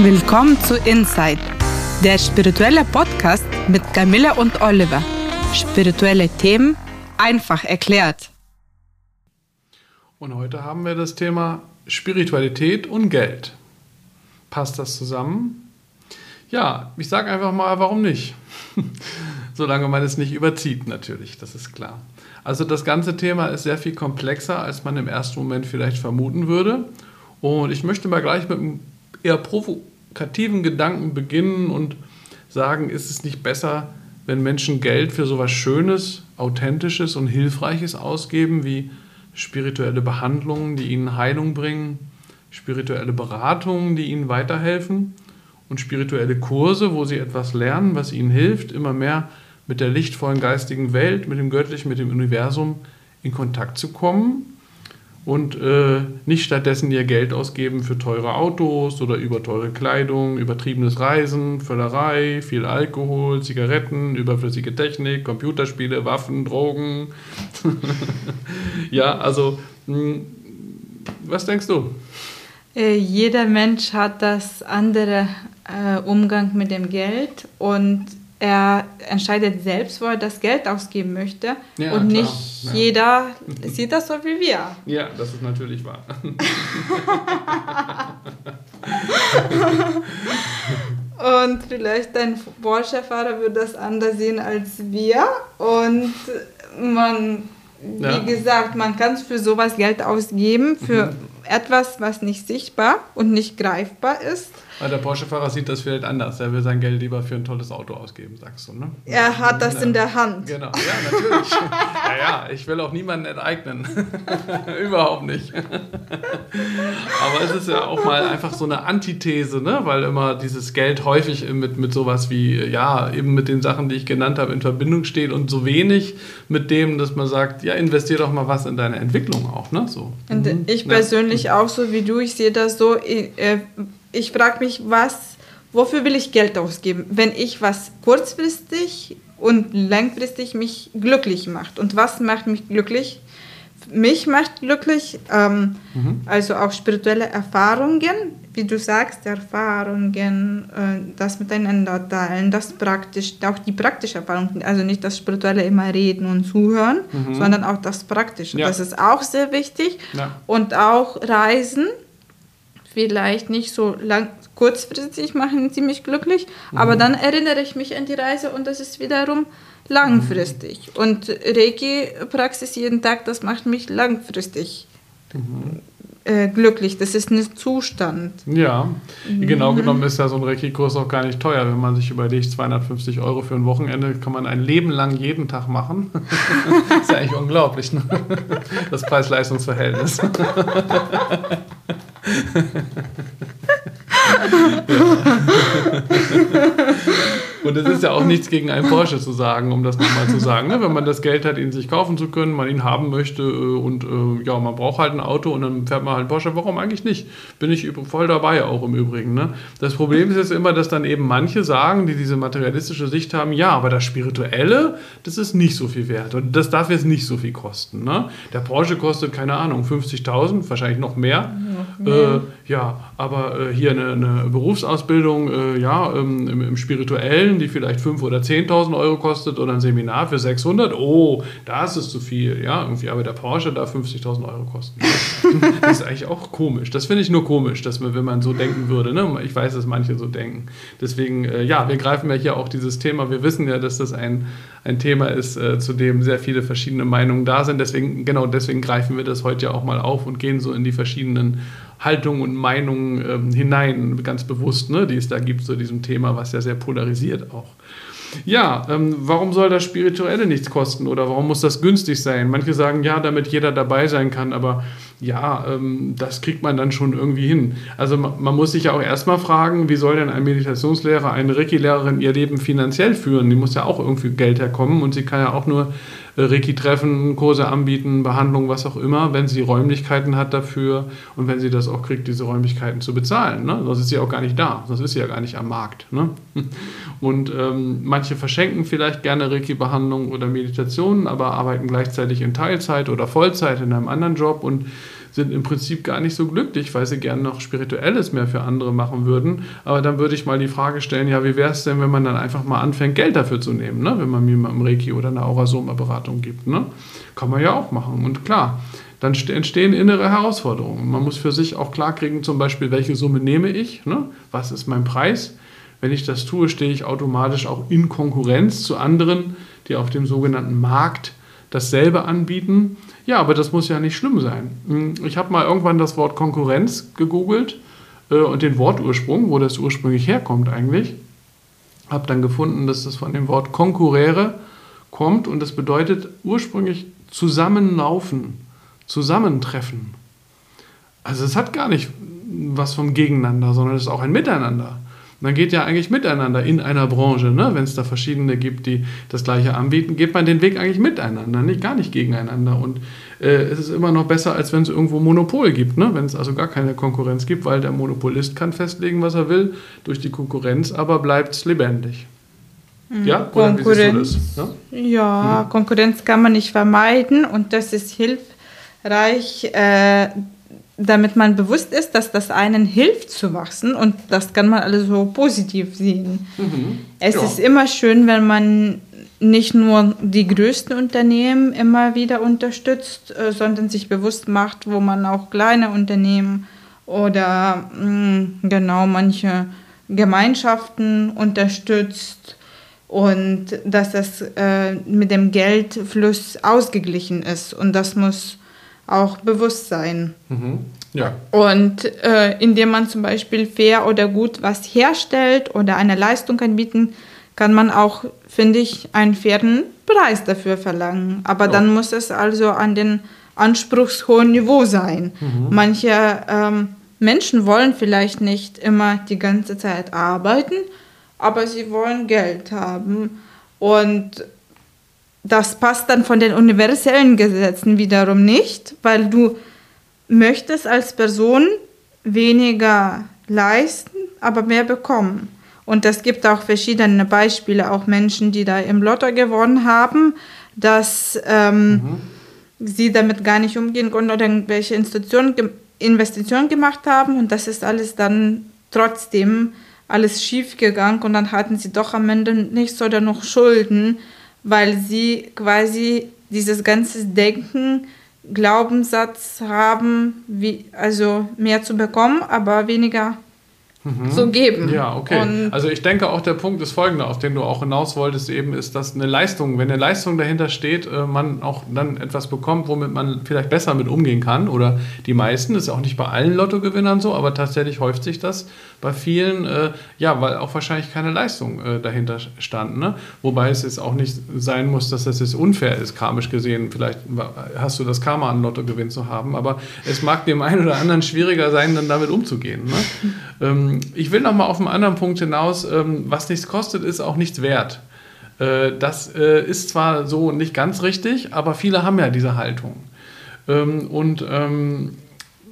Willkommen zu Inside, der spirituelle Podcast mit Camilla und Oliver. Spirituelle Themen einfach erklärt. Und heute haben wir das Thema Spiritualität und Geld. Passt das zusammen? Ja, ich sage einfach mal, warum nicht? Solange man es nicht überzieht, natürlich, das ist klar. Also das ganze Thema ist sehr viel komplexer, als man im ersten Moment vielleicht vermuten würde. Und ich möchte mal gleich mit einem eher provokativen Gedanken beginnen und sagen, ist es nicht besser, wenn Menschen Geld für sowas Schönes, Authentisches und Hilfreiches ausgeben, wie spirituelle Behandlungen, die ihnen Heilung bringen, spirituelle Beratungen, die ihnen weiterhelfen und spirituelle Kurse, wo sie etwas lernen, was ihnen hilft, immer mehr mit der lichtvollen geistigen Welt, mit dem Göttlichen, mit dem Universum in Kontakt zu kommen und äh, nicht stattdessen ihr Geld ausgeben für teure Autos oder über teure Kleidung, übertriebenes Reisen, Völlerei, viel Alkohol, Zigaretten, überflüssige Technik, Computerspiele, Waffen, Drogen. ja, also, mh, hm, was denkst du? Äh, jeder Mensch hat das andere äh, Umgang mit dem Geld und er entscheidet selbst, wo er das Geld ausgeben möchte. Ja, und klar. nicht ja. jeder sieht das so wie wir. Ja, das ist natürlich wahr. und vielleicht ein Porsche-Fahrer würde das anders sehen als wir. Und man, wie ja. gesagt, man kann für sowas Geld ausgeben, für mhm. Etwas, was nicht sichtbar und nicht greifbar ist. Weil der Porsche-Fahrer sieht das vielleicht anders. Er will sein Geld lieber für ein tolles Auto ausgeben, sagst du, ne? Er hat das in der Hand. Genau, ja, natürlich. ja, ja, ich will auch niemanden enteignen. Überhaupt nicht. Aber es ist ja auch mal einfach so eine Antithese, ne? Weil immer dieses Geld häufig mit, mit sowas wie, ja, eben mit den Sachen, die ich genannt habe, in Verbindung steht und so wenig mit dem, dass man sagt, ja, investier doch mal was in deine Entwicklung auch, ne? So. Und mhm. ich persönlich ja. auch so wie du, ich sehe das so, äh, ich frage mich, was, wofür will ich Geld ausgeben, wenn ich was kurzfristig und langfristig mich glücklich macht. Und was macht mich glücklich? Mich macht glücklich, ähm, mhm. also auch spirituelle Erfahrungen, wie du sagst, Erfahrungen, äh, das miteinander teilen, das praktisch, auch die praktische Erfahrung, also nicht das spirituelle immer reden und zuhören, mhm. sondern auch das praktische. Ja. Das ist auch sehr wichtig. Ja. Und auch Reisen vielleicht nicht so lang, kurzfristig machen sie mich glücklich, mhm. aber dann erinnere ich mich an die Reise und das ist wiederum langfristig. Und Reiki-Praxis jeden Tag, das macht mich langfristig mhm. äh, glücklich. Das ist ein Zustand. Ja, genau mhm. genommen ist ja so ein Reiki-Kurs auch gar nicht teuer. Wenn man sich überlegt, 250 Euro für ein Wochenende kann man ein Leben lang jeden Tag machen. das ist ja eigentlich unglaublich, ne? das Preis-Leistungs-Verhältnis. Und es ist ja auch nichts gegen einen Porsche zu sagen, um das nochmal zu sagen. Ne? Wenn man das Geld hat, ihn sich kaufen zu können, man ihn haben möchte äh, und äh, ja, man braucht halt ein Auto und dann fährt man halt einen Porsche. Warum eigentlich nicht? Bin ich voll dabei auch im Übrigen. Ne? Das Problem ist jetzt immer, dass dann eben manche sagen, die diese materialistische Sicht haben, ja, aber das Spirituelle, das ist nicht so viel wert und das darf jetzt nicht so viel kosten. Ne? Der Porsche kostet, keine Ahnung, 50.000, wahrscheinlich noch mehr. Ja, äh, ja aber äh, hier eine, eine Berufsausbildung, äh, ja, ähm, im, im Spirituellen, die vielleicht 5.000 oder 10.000 Euro kostet oder ein Seminar für 600, oh, da ist zu viel. Ja, irgendwie, aber der Porsche darf 50.000 Euro kosten. das ist eigentlich auch komisch. Das finde ich nur komisch, dass man, wenn man so denken würde. Ne? Ich weiß, dass manche so denken. Deswegen, äh, ja, wir greifen ja hier auch dieses Thema. Wir wissen ja, dass das ein, ein Thema ist, äh, zu dem sehr viele verschiedene Meinungen da sind. Deswegen, genau deswegen greifen wir das heute ja auch mal auf und gehen so in die verschiedenen Haltungen und Meinungen ähm, hinein, ganz bewusst, ne, die es da gibt zu diesem Thema, was ja sehr polarisiert auch. Ja, ähm, warum soll das Spirituelle nichts kosten oder warum muss das günstig sein? Manche sagen, ja, damit jeder dabei sein kann, aber ja, ähm, das kriegt man dann schon irgendwie hin. Also man, man muss sich ja auch erstmal fragen, wie soll denn ein Meditationslehrer, eine Reiki-Lehrerin ihr Leben finanziell führen? Die muss ja auch irgendwie Geld herkommen und sie kann ja auch nur Reiki-Treffen, Kurse anbieten, Behandlung, was auch immer, wenn sie Räumlichkeiten hat dafür und wenn sie das auch kriegt, diese Räumlichkeiten zu bezahlen. Ne? Sonst ist sie auch gar nicht da, sonst ist sie ja gar nicht am Markt. Ne? Und ähm, manche verschenken vielleicht gerne Reiki-Behandlung oder Meditationen, aber arbeiten gleichzeitig in Teilzeit oder Vollzeit in einem anderen Job und sind im Prinzip gar nicht so glücklich, weil sie gerne noch Spirituelles mehr für andere machen würden. Aber dann würde ich mal die Frage stellen, ja, wie wäre es denn, wenn man dann einfach mal anfängt, Geld dafür zu nehmen, ne? wenn man mir mal im Reiki oder eine Aurasoma-Beratung gibt. Ne? Kann man ja auch machen. Und klar, dann entstehen innere Herausforderungen. Man muss für sich auch klarkriegen, zum Beispiel, welche Summe nehme ich, ne? was ist mein Preis. Wenn ich das tue, stehe ich automatisch auch in Konkurrenz zu anderen, die auf dem sogenannten Markt dasselbe anbieten. Ja, aber das muss ja nicht schlimm sein. Hm, ich habe mal irgendwann das Wort Konkurrenz gegoogelt äh, und den Wortursprung, wo das ursprünglich herkommt eigentlich. Habe dann gefunden, dass das von dem Wort konkurrere kommt und das bedeutet ursprünglich zusammenlaufen zusammentreffen. Also es hat gar nicht was vom Gegeneinander, sondern es ist auch ein Miteinander. Man geht ja eigentlich miteinander in einer Branche, ne? wenn es da verschiedene gibt, die das gleiche anbieten, geht man den Weg eigentlich miteinander, nicht gar nicht gegeneinander. Und äh, es ist immer noch besser, als wenn es irgendwo Monopol gibt, ne? wenn es also gar keine Konkurrenz gibt, weil der Monopolist kann festlegen, was er will, durch die Konkurrenz, aber bleibt es lebendig. Mhm. Ja, Konkurrenz. Ja, ja mhm. Konkurrenz kann man nicht vermeiden und das ist hilfreich reich, äh, damit man bewusst ist, dass das einen hilft zu wachsen und das kann man alles so positiv sehen. Mhm. Es ja. ist immer schön, wenn man nicht nur die größten Unternehmen immer wieder unterstützt, äh, sondern sich bewusst macht, wo man auch kleine Unternehmen oder mh, mm, genau manche Gemeinschaften unterstützt und dass das äh, mit dem Geldfluss ausgeglichen ist. Und das muss auch Bewusstsein. Mhm. Ja. Und äh, indem man zum Beispiel fair oder gut was herstellt oder eine Leistung anbieten, kann man auch, finde ich, einen fairen Preis dafür verlangen. Aber ja. dann muss es also an den anspruchshohen Niveau sein. Mhm. Manche ähm, Menschen wollen vielleicht nicht immer die ganze Zeit arbeiten, aber sie wollen Geld haben. Und das passt dann von den universellen Gesetzen wiederum nicht, weil du möchtest als Person weniger leisten, aber mehr bekommen. Und es gibt auch verschiedene Beispiele, auch Menschen, die da im Lotto gewonnen haben, dass ähm, mhm. sie damit gar nicht umgehen konnten oder irgendwelche Institutionen, Investitionen gemacht haben und das ist alles dann trotzdem alles schief gegangen und dann hatten sie doch am Ende nichts oder noch Schulden weil sie quasi dieses ganze Denken, Glaubenssatz haben, wie, also mehr zu bekommen, aber weniger mhm. zu geben. Ja, okay. Und also ich denke auch der Punkt ist folgender, auf den du auch hinaus wolltest, eben ist, dass eine Leistung, wenn eine Leistung dahinter steht, äh, man auch dann etwas bekommt, womit man vielleicht besser mit umgehen kann oder die meisten, das ist auch nicht bei allen Lottogewinnern so, aber tatsächlich häuft sich das bei vielen, äh, ja, weil auch wahrscheinlich keine Leistung äh, dahinter stand. Ne? Wobei es jetzt auch nicht sein muss, dass das jetzt unfair ist, karmisch gesehen. Vielleicht hast du das Karma an Lottogewinn zu haben, aber es mag dem einen oder anderen schwieriger sein, dann damit umzugehen. Ne? ähm, ich will noch mal auf einen anderen Punkt hinaus. Ähm, was nichts kostet, ist auch nichts wert. Äh, das äh, ist zwar so nicht ganz richtig, aber viele haben ja diese Haltung. Ähm, und ähm,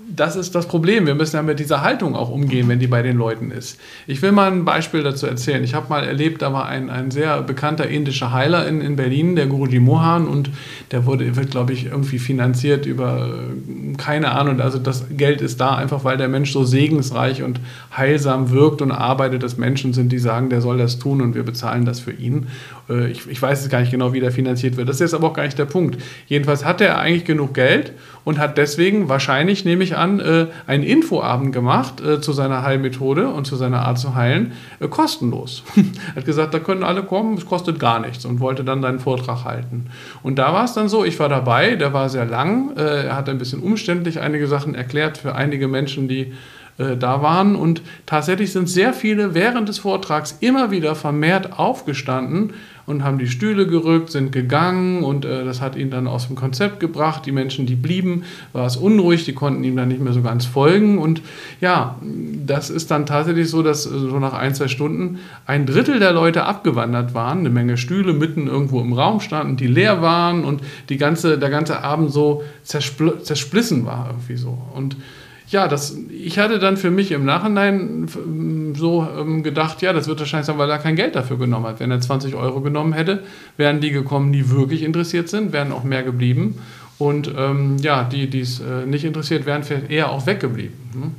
das ist das Problem. Wir müssen ja mit dieser Haltung auch umgehen, wenn die bei den Leuten ist. Ich will mal ein Beispiel dazu erzählen. Ich habe mal erlebt, da war ein, ein sehr bekannter indischer Heiler in, in Berlin, der Guruji Mohan, und der wurde, wird, glaube ich, irgendwie finanziert über, äh, keine Ahnung, also das Geld ist da einfach, weil der Mensch so segensreich und heilsam wirkt und arbeitet, dass Menschen sind, die sagen, der soll das tun und wir bezahlen das für ihn. Äh, ich, ich weiß jetzt gar nicht genau, wie der finanziert wird. Das ist jetzt aber auch gar nicht der Punkt. Jedenfalls hat er eigentlich genug Geld und hat deswegen wahrscheinlich, nehme ich an, äh, einen Infoabend gemacht äh, zu seiner Heilmethode und zu seiner Art zu heilen, kostenlos. hat gesagt, da können alle kommen, es kostet gar nichts und wollte dann seinen Vortrag halten. Und da war es dann so, ich war dabei, der war sehr lang, er hat ein bisschen umständlich einige Sachen erklärt für einige Menschen, die da waren. Und tatsächlich sind sehr viele während des Vortrags immer wieder vermehrt aufgestanden und haben die Stühle gerückt, sind gegangen und äh, das hat ihn dann aus dem Konzept gebracht. Die Menschen, die blieben, war es unruhig, die konnten ihm dann nicht mehr so ganz folgen und ja, das ist dann tatsächlich so, dass äh, so nach ein, zwei Stunden ein Drittel der Leute abgewandert waren, eine Menge Stühle mitten irgendwo im Raum standen, die leer waren und die ganze, der ganze Abend so zerspl zersplissen war irgendwie so und ja, das, ich hatte dann für mich im Nachhinein so ähm, gedacht, ja, das wird wahrscheinlich sein, weil er kein Geld dafür genommen hat. Wenn er 20 Euro genommen hätte, wären die gekommen, die wirklich interessiert sind, wären auch mehr geblieben. Und ähm, ja, die, die es äh, nicht interessiert, wären vielleicht eher auch weggeblieben. Ne?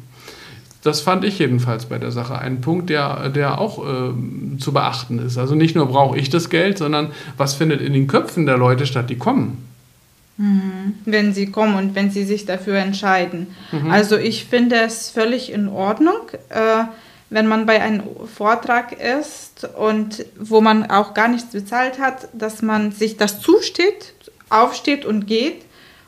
Das fand ich jedenfalls bei der Sache ein Punkt, der, der auch äh, zu beachten ist. Also nicht nur brauche ich das Geld, sondern was findet in den Köpfen der Leute statt, die kommen. Mhm. Wenn sie kommen und wenn sie sich dafür entscheiden. Mhm. Also ich finde es völlig in Ordnung, äh, wenn man bei einem Vortrag ist und wo man auch gar nichts bezahlt hat, dass man sich das zusteht, aufsteht und geht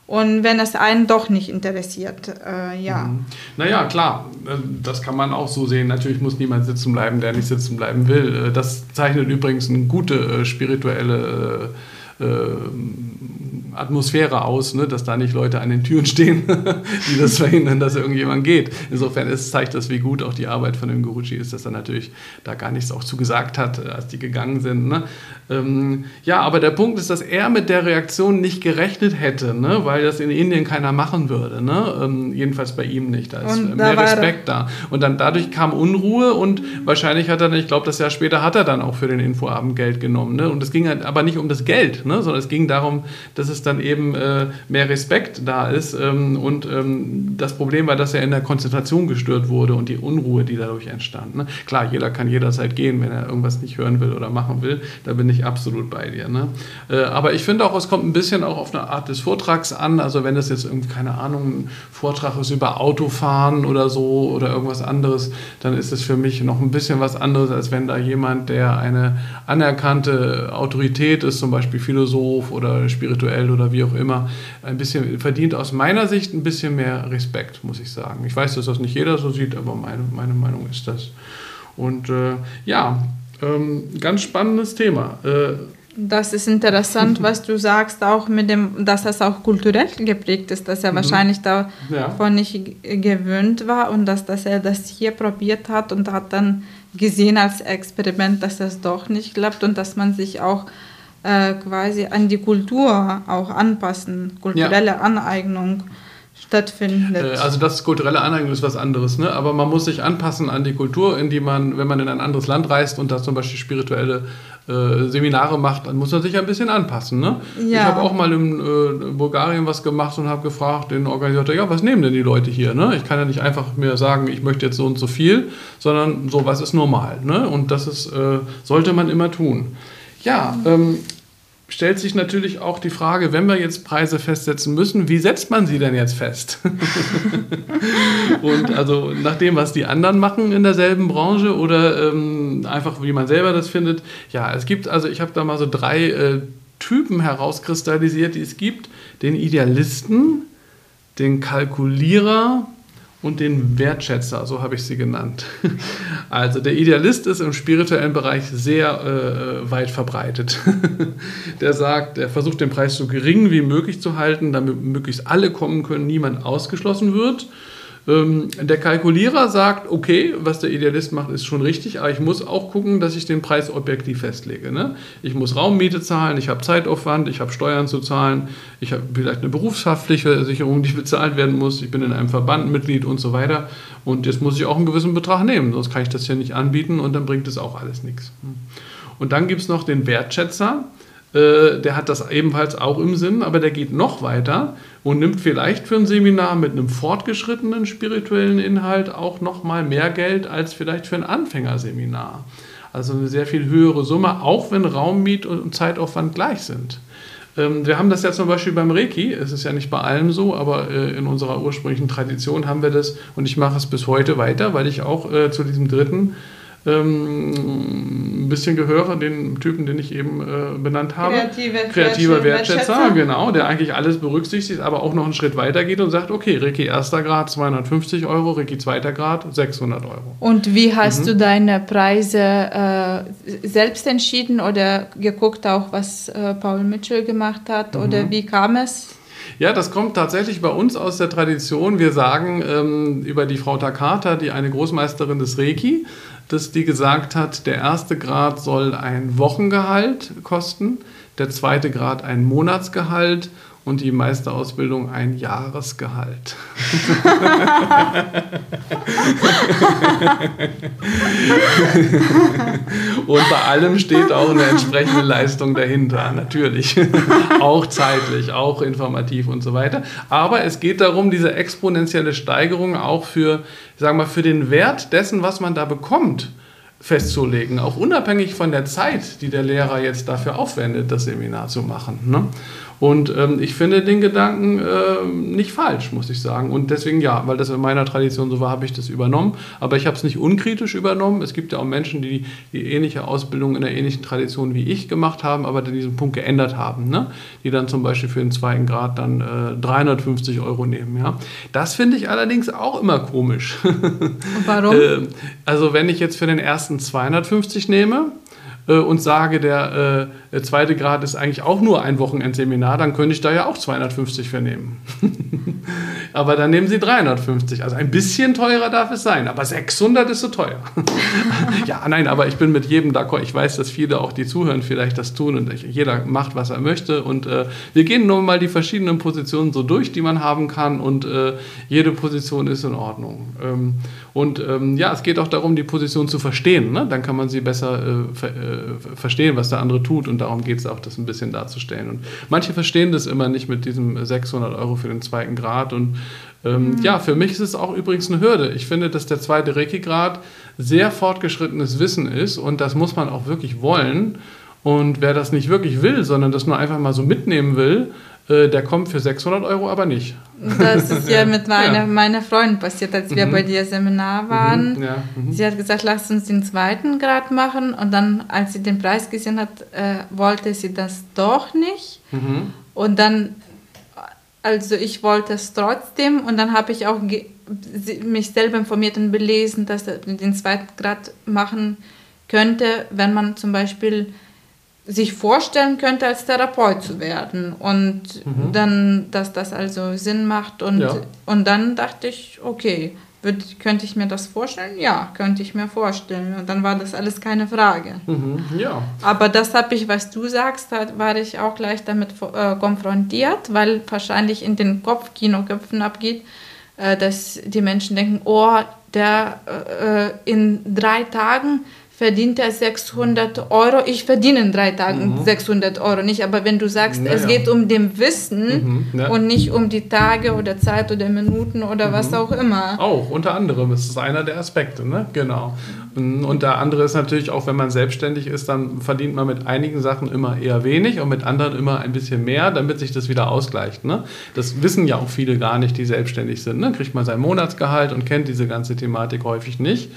und wenn es einen doch nicht interessiert, äh, ja. Mhm. Naja, klar, äh, das kann man auch so sehen. Natürlich muss niemand sitzen bleiben, der nicht sitzen bleiben will. Äh, das zeichnet übrigens eine gute äh, spirituelle äh, Atmosphäre aus, ne? dass da nicht Leute an den Türen stehen, die das verhindern, dass irgendjemand geht. Insofern ist, zeigt das, wie gut auch die Arbeit von dem Guruji ist, dass er natürlich da gar nichts auch zu gesagt hat, als die gegangen sind. Ne? Ähm, ja, aber der Punkt ist, dass er mit der Reaktion nicht gerechnet hätte, ne? weil das in Indien keiner machen würde. Ne? Ähm, jedenfalls bei ihm nicht. Da ist und mehr Respekt da. Und dann dadurch kam Unruhe und wahrscheinlich hat er, ich glaube, das Jahr später hat er dann auch für den Infoabend Geld genommen. Ne? Und es ging halt aber nicht um das Geld, ne? sondern es ging darum, dass es dann eben äh, mehr Respekt da ist. Ähm, und ähm, das Problem war, dass er in der Konzentration gestört wurde und die Unruhe, die dadurch entstand. Ne? Klar, jeder kann jederzeit gehen, wenn er irgendwas nicht hören will oder machen will. Da bin ich absolut bei dir. Ne? Äh, aber ich finde auch, es kommt ein bisschen auch auf eine Art des Vortrags an. Also wenn das jetzt irgendwie, keine Ahnung, ein Vortrag ist über Autofahren oder so oder irgendwas anderes, dann ist es für mich noch ein bisschen was anderes, als wenn da jemand, der eine anerkannte Autorität ist, zum Beispiel Philosoph oder spirituell oder wie auch immer, ein bisschen verdient aus meiner Sicht ein bisschen mehr Respekt, muss ich sagen. Ich weiß, dass das nicht jeder so sieht, aber meine, meine Meinung ist das. Und äh, ja, ähm, ganz spannendes Thema. Äh, das ist interessant, was du sagst, auch mit dem, dass das auch kulturell geprägt ist, dass er mhm. wahrscheinlich davon ja. nicht gewöhnt war und dass, dass er das hier probiert hat und hat dann gesehen als Experiment, dass das doch nicht klappt und dass man sich auch äh, quasi an die Kultur auch anpassen, kulturelle ja. Aneignung stattfindet. Äh, also das kulturelle Aneignung ist was anderes, ne? aber man muss sich anpassen an die Kultur, in die man, wenn man in ein anderes Land reist und da zum Beispiel spirituelle äh, Seminare macht, dann muss man sich ein bisschen anpassen. Ne? Ja. Ich habe auch mal in äh, Bulgarien was gemacht und habe gefragt den Organisator, ja, was nehmen denn die Leute hier? Ne? Ich kann ja nicht einfach mir sagen, ich möchte jetzt so und so viel, sondern so, was ist normal. Ne? Und das ist, äh, sollte man immer tun. Ja, ähm, stellt sich natürlich auch die Frage, wenn wir jetzt Preise festsetzen müssen, wie setzt man sie denn jetzt fest? und also nach dem, was die anderen machen in derselben Branche oder ähm, einfach wie man selber das findet. Ja, es gibt, also ich habe da mal so drei äh, Typen herauskristallisiert, die es gibt. Den Idealisten, den Kalkulierer und den Wertschätzer, so habe ich sie genannt. Also der Idealist ist im spirituellen Bereich sehr äh, weit verbreitet. der sagt, er versucht den Preis so gering wie möglich zu halten, damit möglichst alle kommen können, niemand ausgeschlossen wird. Ähm, der Kalkulierer sagt, okay, was der Idealist macht, ist schon richtig, aber ich muss auch gucken, dass ich den Preis objektiv festlege. Ne? Ich muss Raummiete zahlen, ich habe Zeitaufwand, ich habe Steuern zu zahlen, ich habe vielleicht eine Berufshaftpflichtversicherung, die bezahlt werden muss, ich bin in einem Verband Mitglied und so weiter. Und jetzt muss ich auch einen gewissen Betrag nehmen, sonst kann ich das hier nicht anbieten und dann bringt es auch alles nichts. Und dann gibt es noch den Wertschätzer. Äh, der hat das ebenfalls auch im Sinn, aber der geht noch weiter und nimmt vielleicht für ein Seminar mit einem fortgeschrittenen spirituellen Inhalt auch noch mal mehr Geld als vielleicht für ein Anfängerseminar. Also eine sehr viel höhere Summe, auch wenn Raummiet und Zeitaufwand gleich sind. Ähm, wir haben das ja zum Beispiel beim Reiki, es ist ja nicht bei allem so, aber äh, in unserer ursprünglichen Tradition haben wir das und ich mache es bis heute weiter, weil ich auch äh, zu diesem dritten ähm, ein bisschen gehöre, den Typen, den ich eben äh, benannt habe. Kreative, Kreativer Wertschätzer, Wertschätzer, genau, der eigentlich alles berücksichtigt, aber auch noch einen Schritt weiter geht und sagt, okay, Reiki erster Grad 250 Euro, Reiki zweiter Grad 600 Euro. Und wie hast mhm. du deine Preise äh, selbst entschieden oder geguckt auch, was äh, Paul Mitchell gemacht hat mhm. oder wie kam es? Ja, das kommt tatsächlich bei uns aus der Tradition. Wir sagen ähm, über die Frau Takata, die eine Großmeisterin des Reiki, dass die gesagt hat, der erste Grad soll ein Wochengehalt kosten, der zweite Grad ein Monatsgehalt und die Meisterausbildung ein Jahresgehalt. und bei allem steht auch eine entsprechende Leistung dahinter, natürlich. auch zeitlich, auch informativ und so weiter. Aber es geht darum, diese exponentielle Steigerung auch für, sagen wir, für den Wert dessen, was man da bekommt, festzulegen, auch unabhängig von der Zeit, die der Lehrer jetzt dafür aufwendet, das Seminar zu machen. Ne? Und ähm, ich finde den Gedanken äh, nicht falsch, muss ich sagen. Und deswegen ja, weil das in meiner Tradition so war, habe ich das übernommen. Aber ich habe es nicht unkritisch übernommen. Es gibt ja auch Menschen, die die ähnliche Ausbildung in der ähnlichen Tradition wie ich gemacht haben, aber diesen Punkt geändert haben. Ne? Die dann zum Beispiel für den zweiten Grad dann äh, 350 Euro nehmen. Ja? Das finde ich allerdings auch immer komisch. Warum? äh, also wenn ich jetzt für den ersten 250 nehme, äh, und sage, der, äh, zweite Grad ist eigentlich auch nur ein Wochenendseminar, dann könnte ich da ja auch 250 vernehmen. aber dann nehmen Sie 350. Also ein bisschen teurer darf es sein, aber 600 ist so teuer. ja, nein, aber ich bin mit jedem d'accord. Ich weiß, dass viele auch, die zuhören, vielleicht das tun und jeder macht, was er möchte. Und äh, wir gehen nur mal die verschiedenen Positionen so durch, die man haben kann und äh, jede Position ist in Ordnung. Ähm, und ähm, ja, es geht auch darum, die Position zu verstehen. Ne? Dann kann man sie besser äh, ver äh, verstehen, was der andere tut. Und darum geht es auch, das ein bisschen darzustellen. Und manche verstehen das immer nicht mit diesem 600 Euro für den zweiten Grad. Und ähm, mhm. ja, für mich ist es auch übrigens eine Hürde. Ich finde, dass der zweite Reiki-Grad sehr fortgeschrittenes Wissen ist. Und das muss man auch wirklich wollen. Und wer das nicht wirklich will, sondern das nur einfach mal so mitnehmen will, äh, der kommt für 600 Euro aber nicht. Das ist ja mit meiner, ja. meiner Freundin passiert, als wir mhm. bei dir Seminar waren. Mhm. Ja. Mhm. Sie hat gesagt, lass uns den zweiten Grad machen. Und dann, als sie den Preis gesehen hat, äh, wollte sie das doch nicht. Mhm. Und dann, also ich wollte es trotzdem. Und dann habe ich auch mich selber informiert und belesen, dass den zweiten Grad machen könnte, wenn man zum Beispiel sich vorstellen könnte, als Therapeut zu werden. Und mhm. dann, dass das also Sinn macht. Und, ja. und dann dachte ich, okay, würd, könnte ich mir das vorstellen? Ja, könnte ich mir vorstellen. Und dann war das alles keine Frage. Mhm. Ja. Aber das habe ich, was du sagst, war ich auch gleich damit äh, konfrontiert, weil wahrscheinlich in den Kopf, Kinoköpfen abgeht, äh, dass die Menschen denken, oh, der äh, in drei Tagen verdient er 600 Euro. Ich verdiene in drei Tagen mhm. 600 Euro nicht, aber wenn du sagst, naja. es geht um dem Wissen mhm, ja. und nicht um die Tage oder Zeit oder Minuten oder mhm. was auch immer. Auch, unter anderem, das ist einer der Aspekte, ne? genau. Und der andere ist natürlich auch, wenn man selbstständig ist, dann verdient man mit einigen Sachen immer eher wenig und mit anderen immer ein bisschen mehr, damit sich das wieder ausgleicht. Ne? Das wissen ja auch viele gar nicht, die selbstständig sind. Ne? Kriegt man sein Monatsgehalt und kennt diese ganze Thematik häufig nicht.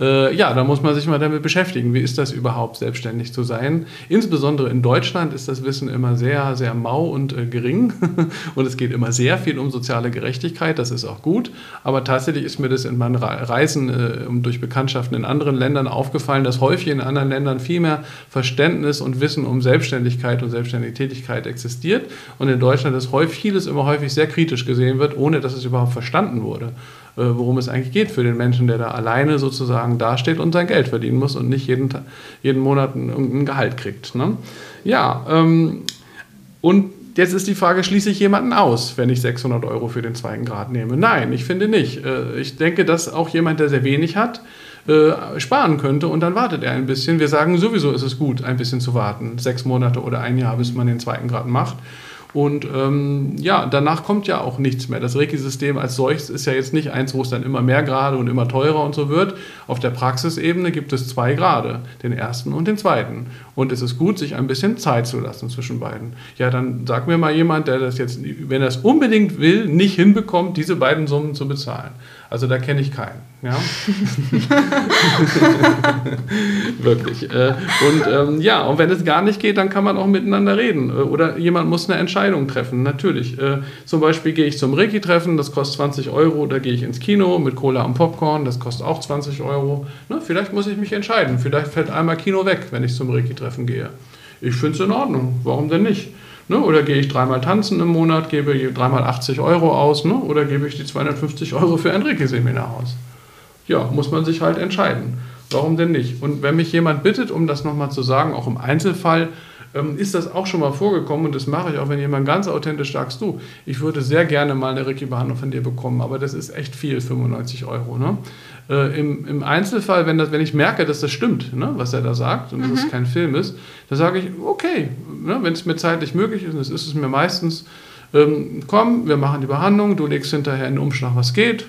Äh, ja, da muss man sich mal damit beschäftigen. Wie ist das überhaupt, selbstständig zu sein? Insbesondere in Deutschland ist das Wissen immer sehr, sehr mau und äh, gering. und es geht immer sehr viel um soziale Gerechtigkeit. Das ist auch gut. Aber tatsächlich ist mir das in meinen Reisen äh, durch Bekanntschaften in anderen Ländern aufgefallen, dass häufig in anderen Ländern viel mehr Verständnis und Wissen um Selbstständigkeit und selbstständige Tätigkeit existiert. Und in Deutschland ist häufig vieles immer häufig sehr kritisch gesehen wird, ohne dass es überhaupt verstanden wurde. Äh, worum es eigentlich geht für den Menschen, der da alleine sozusagen dasteht und sein Geld verdienen muss und nicht jeden, jeden Monat ein, Gehalt kriegt. Ne? Ja, ähm, und jetzt ist die Frage, schließe ich jemanden aus, wenn ich 600 Euro für den zweiten Grad nehme? Nein, ich finde nicht. Äh, ich denke, dass auch jemand, der sehr wenig hat, äh, sparen könnte und dann wartet er ein bisschen. Wir sagen sowieso ist es gut, ein bisschen zu warten, sechs Monate oder ein Jahr, bis man den zweiten Grad macht. Und ähm, ja, danach kommt ja auch nichts mehr. Das Reiki-System als solches ist ja jetzt nicht eins, wo es dann immer mehr Grade und immer teurer und so wird. Auf der Praxisebene gibt es zwei Grade, den ersten und den zweiten. Und es ist gut, sich ein bisschen Zeit zu lassen zwischen beiden. Ja, dann sag mir mal jemand, der das jetzt, wenn er es unbedingt will, nicht hinbekommt, diese beiden Summen zu bezahlen. Also da kenne ich keinen. Ja? Wirklich. Äh, und ähm, ja, und wenn es gar nicht geht, dann kann man auch miteinander reden. Äh, oder jemand muss eine Entscheidung treffen, natürlich. Äh, zum Beispiel gehe ich zum Reiki-Treffen, das kostet 20 Euro. Da gehe ich ins Kino mit Cola und Popcorn, das kostet auch 20 Euro. Na, vielleicht muss ich mich entscheiden. Vielleicht fällt einmal Kino weg, wenn ich zum Reiki-Treffen gehe. Ich finde es in Ordnung. Warum denn nicht? Ne? Oder gehe ich dreimal tanzen im Monat, gebe dreimal 80 Euro aus, ne? oder gebe ich die 250 Euro für ein Reiki-Seminar aus? Ja, muss man sich halt entscheiden. Warum denn nicht? Und wenn mich jemand bittet, um das nochmal zu sagen, auch im Einzelfall, ähm, ist das auch schon mal vorgekommen und das mache ich auch, wenn jemand ganz authentisch sagst, du, ich würde sehr gerne mal eine Reiki-Behandlung von dir bekommen, aber das ist echt viel, 95 Euro. Ne? Äh, im, Im Einzelfall, wenn, das, wenn ich merke, dass das stimmt, ne, was er da sagt und mhm. dass es kein Film ist, dann sage ich, okay, ne, wenn es mir zeitlich möglich ist, und das ist es mir meistens, ähm, komm, wir machen die Behandlung, du legst hinterher in den Umschlag, was geht,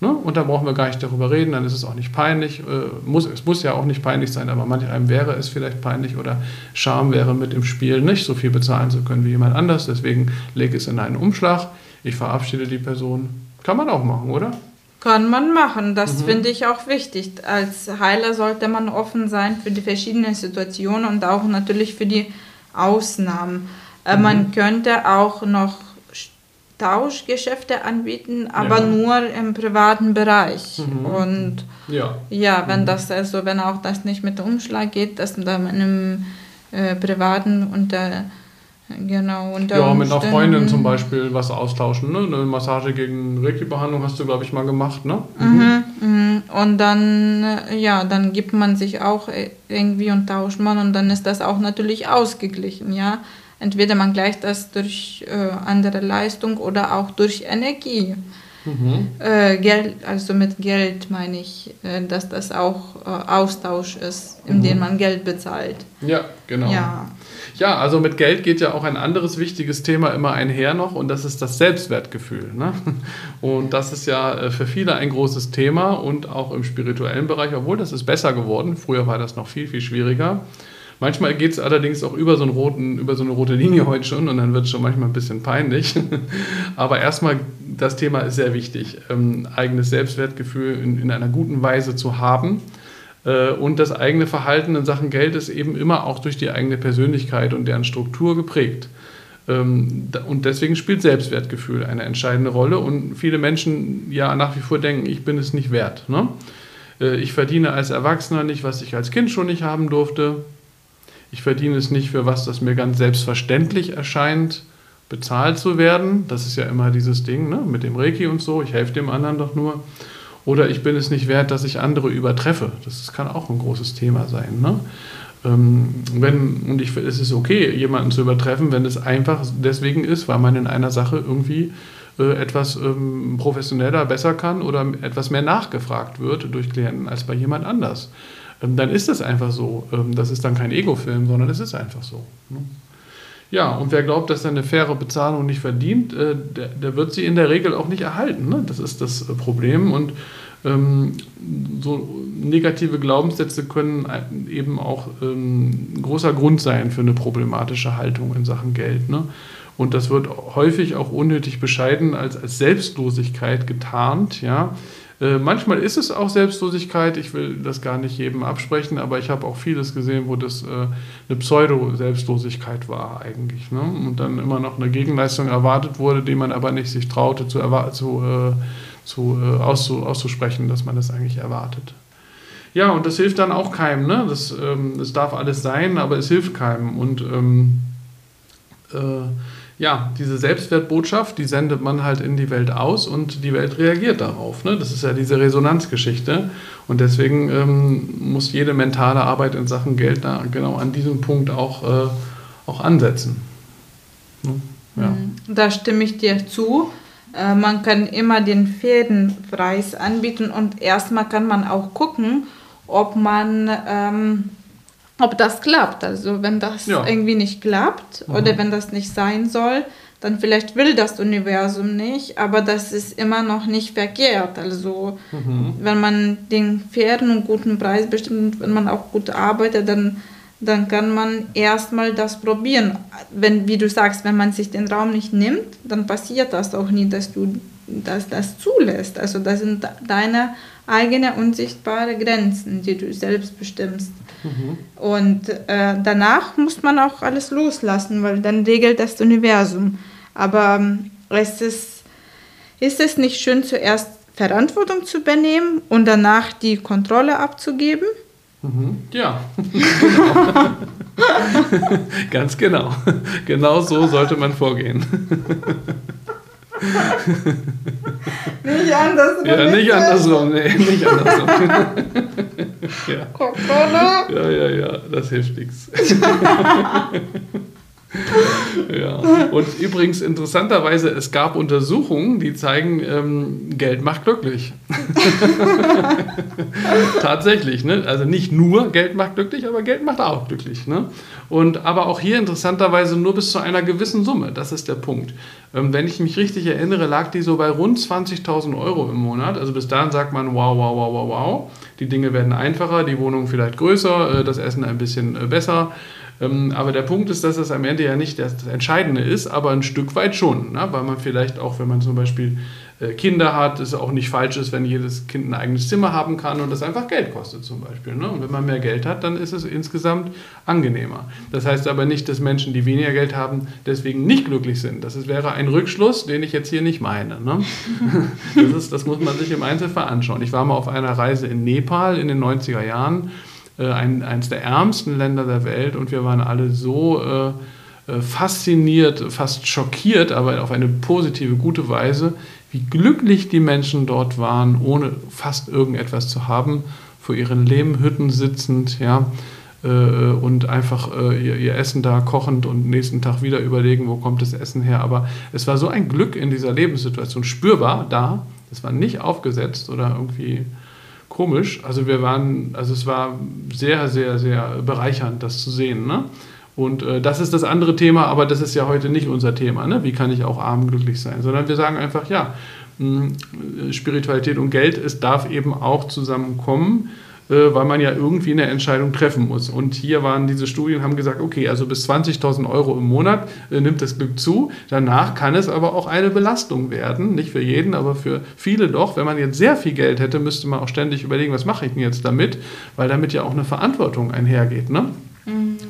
Ne? Und da brauchen wir gar nicht darüber reden, dann ist es auch nicht peinlich. Äh, muss, es muss ja auch nicht peinlich sein, aber manch einem wäre es vielleicht peinlich oder Scham wäre mit im Spiel, nicht so viel bezahlen zu können wie jemand anders. Deswegen lege es in einen Umschlag. Ich verabschiede die Person. Kann man auch machen, oder? Kann man machen, das mhm. finde ich auch wichtig. Als Heiler sollte man offen sein für die verschiedenen Situationen und auch natürlich für die Ausnahmen. Äh, mhm. Man könnte auch noch Tauschgeschäfte anbieten, aber ja. nur im privaten Bereich. Mhm. Und ja, ja wenn mhm. das also, wenn auch das nicht mit dem Umschlag geht, dass man im äh, privaten unter genau unter ja mit einer Freundin zum Beispiel was austauschen, ne? Eine Massage gegen Reiki-Behandlung hast du glaube ich mal gemacht, ne? Mhm. Mhm. Und dann ja, dann gibt man sich auch äh, irgendwie und tauscht man und dann ist das auch natürlich ausgeglichen, ja. Entweder man gleicht das durch äh, andere Leistung oder auch durch Energie. Mhm. Äh, Geld, also mit Geld meine ich, äh, dass das auch äh, Austausch ist, indem mhm. man Geld bezahlt. Ja, genau. Ja. ja, also mit Geld geht ja auch ein anderes wichtiges Thema immer einher noch und das ist das Selbstwertgefühl. Ne? Und das ist ja äh, für viele ein großes Thema und auch im spirituellen Bereich, obwohl das ist besser geworden. Früher war das noch viel, viel schwieriger. Manchmal geht es allerdings auch über so, einen roten, über so eine rote Linie heute schon und dann wird es schon manchmal ein bisschen peinlich. Aber erstmal, das Thema ist sehr wichtig, ähm, eigenes Selbstwertgefühl in, in, einer guten Weise zu haben. Äh, und das eigene Verhalten in Sachen Geld ist eben immer auch durch die eigene Persönlichkeit und deren Struktur geprägt. Ähm, und deswegen spielt Selbstwertgefühl eine entscheidende Rolle. Und viele Menschen ja nach wie vor denken, ich bin es nicht wert. Ne? Äh, ich verdiene als Erwachsener nicht, was ich als Kind schon nicht haben durfte. Ich verdiene es nicht für was, das mir ganz selbstverständlich erscheint, bezahlt zu werden. Das ist ja immer dieses Ding ne? mit dem Reiki und so. Ich helfe dem anderen doch nur. Oder ich bin es nicht wert, dass ich andere übertreffe. Das kann auch ein großes Thema sein. Ne? Ähm, wenn, und ich, es ist okay, jemanden zu übertreffen, wenn es einfach deswegen ist, weil man in einer Sache irgendwie äh, etwas ähm, professioneller, besser kann oder etwas mehr nachgefragt wird durch Klienten als bei jemand anders. Ähm, dann ist es einfach so. Ähm, das ist dann kein Ego-Film, sondern es ist einfach so. Ne? Ja, und wer glaubt, dass er eine faire Bezahlung nicht verdient, äh, der, der wird sie in der Regel auch nicht erhalten. Ne? Das ist das äh, Problem. Und ähm, so negative Glaubenssätze können eben auch ähm, ein großer Grund sein für eine problematische Haltung in Sachen Geld. Ne? Und das wird häufig auch unnötig bescheiden als, als Selbstlosigkeit getarnt. Ja? Äh, manchmal ist es auch Selbstlosigkeit, ich will das gar nicht jedem absprechen, aber ich habe auch vieles gesehen, wo das äh, eine Pseudo-Selbstlosigkeit war eigentlich. Ne? Und dann immer noch eine Gegenleistung erwartet wurde, die man aber nicht sich traute zu, zu, äh, zu äh, auszu auszusprechen, dass man das eigentlich erwartet. Ja, und das hilft dann auch keinem. Ne? Das, ähm, das darf alles sein, aber es hilft keinem. Und ähm, äh, ja, diese Selbstwertbotschaft, die sendet man halt in die Welt aus und die Welt reagiert darauf. Ne? Das ist ja diese Resonanzgeschichte. Und deswegen ähm, muss jede mentale Arbeit in Sachen Geld da genau an diesem Punkt auch, äh, auch ansetzen. Ne? Ja. Mhm. Da stimme ich dir zu. Äh, man kann immer den Fädenpreis anbieten und erstmal kann man auch gucken, ob man ähm, ob das klappt. Also wenn das ja. irgendwie nicht klappt mhm. oder wenn das nicht sein soll, dann vielleicht will das Universum nicht, aber das ist immer noch nicht verkehrt. Also mhm. wenn man den fairen und guten Preis bestimmt, wenn man auch gut arbeitet, dann, dann kann man erstmal das probieren. Wenn, wie du sagst, wenn man sich den Raum nicht nimmt, dann passiert das auch nie, dass du dass das zulässt. Also das sind deine eigene unsichtbare Grenzen, die du selbst bestimmst. Mhm. Und äh, danach muss man auch alles loslassen, weil dann regelt das Universum. Aber ähm, es ist, ist es nicht schön, zuerst Verantwortung zu übernehmen und danach die Kontrolle abzugeben? Mhm. Ja, genau. ganz genau. Genau so sollte man vorgehen. nicht andersrum. Ja, nicht andersrum, nee, nicht andersrum. ja. Kontrolle. Ja, ja, ja, das hilft nichts. Ja. Und übrigens interessanterweise, es gab Untersuchungen, die zeigen, ähm, Geld macht glücklich. Tatsächlich, ne? Also nicht nur Geld macht glücklich, aber Geld macht auch glücklich. Ne? Und aber auch hier interessanterweise nur bis zu einer gewissen Summe. Das ist der Punkt. Ähm, wenn ich mich richtig erinnere, lag die so bei rund 20.000 Euro im Monat. Also bis dahin sagt man, wow, wow, wow, wow, wow. Die Dinge werden einfacher, die Wohnung vielleicht größer, äh, das Essen ein bisschen äh, besser. Ähm, aber der Punkt ist, dass es am Ende ja nicht das Entscheidende ist, aber ein Stück weit schon. Ne? Weil man vielleicht auch, wenn man zum Beispiel äh, Kinder hat, es auch nicht falsch ist, wenn jedes Kind ein eigenes Zimmer haben kann und das einfach Geld kostet zum Beispiel. Ne? Und wenn man mehr Geld hat, dann ist es insgesamt angenehmer. Das heißt aber nicht, dass Menschen, die weniger Geld haben, deswegen nicht glücklich sind. Das wäre ein Rückschluss, den ich jetzt hier nicht meine. Ne? Das, ist, das muss man sich im Einzelfall anschauen. Ich war mal auf einer Reise in Nepal in den 90er Jahren, äh, ein, eines der ärmsten Länder der Welt und wir waren alle so... Äh, äh fasziniert, fast schockiert, aber auf eine positive, gute Weise, wie glücklich die Menschen dort waren, ohne fast irgendetwas zu haben, vor ihren Lehmhütten sitzend, ja, äh, und einfach äh, ihr, ihr, Essen da kochend und nächsten Tag wieder überlegen, wo kommt das Essen her. Aber es war so ein Glück in dieser Lebenssituation spürbar da. Es war nicht aufgesetzt oder irgendwie komisch. Also wir waren, also es war sehr, sehr, sehr bereichernd, das zu sehen. Ne? Und äh, das ist das andere Thema, aber das ist ja heute nicht unser Thema. Ne? Wie kann ich auch arm glücklich sein? Sondern wir sagen einfach, ja, mh, hm, Spiritualität und Geld, es darf eben auch zusammenkommen, weil man ja irgendwie eine Entscheidung treffen muss. Und hier waren diese Studien, haben gesagt, okay, also bis 20.000 Euro im Monat äh, nimmt das Glück zu. Danach kann es aber auch eine Belastung werden. Nicht für jeden, aber für viele doch. Wenn man jetzt sehr viel Geld hätte, müsste man auch ständig überlegen, was mache ich denn jetzt damit? Weil damit ja auch eine Verantwortung einhergeht. Ne?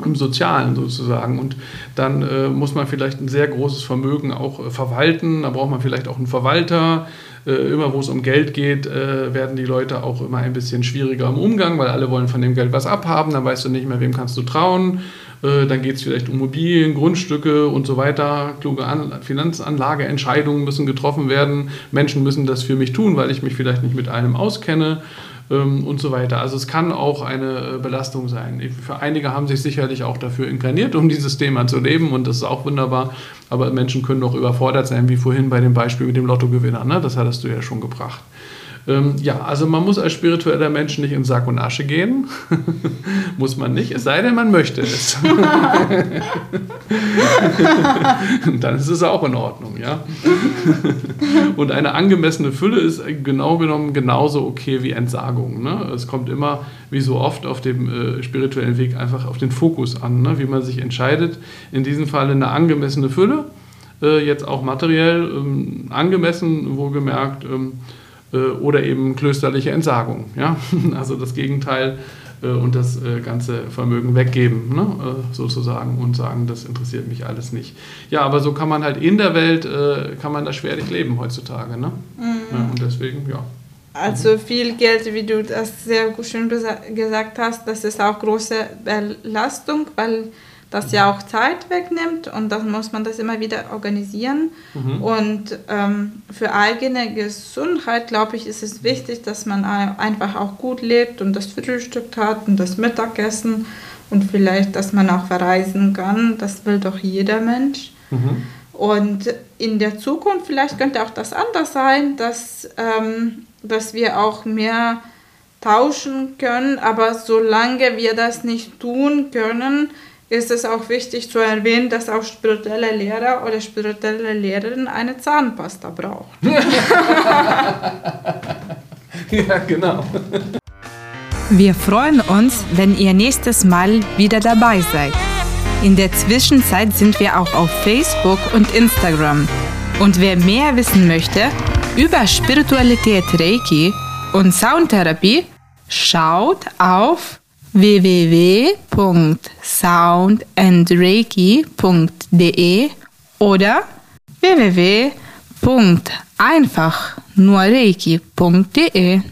Im Sozialen sozusagen. Und dann äh, muss man vielleicht ein sehr großes Vermögen auch äh, verwalten. Da braucht man vielleicht auch einen Verwalter. Äh, immer wo es um Geld geht, äh, werden die Leute auch immer ein bisschen schwieriger im Umgang, weil alle wollen von dem Geld was abhaben. Dann weißt du nicht mehr, wem kannst du trauen. Äh, dann geht es vielleicht um Immobilien, Grundstücke und so weiter. Kluge An Finanzanlageentscheidungen müssen getroffen werden. Menschen müssen das für mich tun, weil ich mich vielleicht nicht mit einem auskenne ähm, und so weiter. Also es kann auch eine äh, Belastung sein. Für einige haben sich sicherlich auch dafür inkarniert, um dieses Thema zu leben und das ist auch wunderbar. Aber Menschen können auch überfordert sein, wie vorhin bei dem Beispiel mit dem Lottogewinner. Ne? Das hattest du ja schon gebracht. Ähm, ja, also man muss als spiritueller Mensch nicht in Sack und Asche gehen. muss man nicht, es sei denn, man möchte es. Dann ist es auch in Ordnung, ja. und eine angemessene Fülle ist genau genommen genauso okay wie Entsagung. Ne? Es kommt immer, wie so oft auf dem äh, spirituellen Weg, einfach auf den Fokus an, ne? wie man sich entscheidet. In diesem Fall eine angemessene Fülle, äh, jetzt auch materiell ähm, angemessen, wohlgemerkt. Ähm, äh, oder eben klösterliche Entsagung. Ja? Also das Gegenteil äh, und das äh, ganze Vermögen weggeben, ne? sozusagen, und sagen, das interessiert mich alles nicht. Ja, aber so kann man halt in der Welt, kann man da schwerlich leben heutzutage. Ne? Mhm. Ja, und deswegen, ja. Also viel Geld, wie du das sehr schön gesagt hast, das ist auch große Belastung, weil das ja auch Zeit wegnimmt und dann muss man das immer wieder organisieren. Mhm. Und ähm, für eigene Gesundheit, glaube ich, ist es wichtig, dass man einfach auch gut lebt und das Frühstück hat und das Mittagessen und vielleicht, dass man auch verreisen kann. Das will doch jeder Mensch. Mhm. Und in der Zukunft vielleicht könnte auch das anders sein, dass, ähm, dass wir auch mehr tauschen können, aber solange wir das nicht tun können, ist es auch wichtig zu erwähnen, dass auch spirituelle Lehrer oder spirituelle Lehrerin eine Zahnpasta braucht. ja, genau. Wir freuen uns, wenn ihr nächstes Mal wieder dabei seid. In der Zwischenzeit sind wir auch auf Facebook und Instagram. Und wer mehr wissen möchte über Spiritualität Reiki und Soundtherapie, schaut auf www.soundandreiki.de oder www.einfachnurreiki.de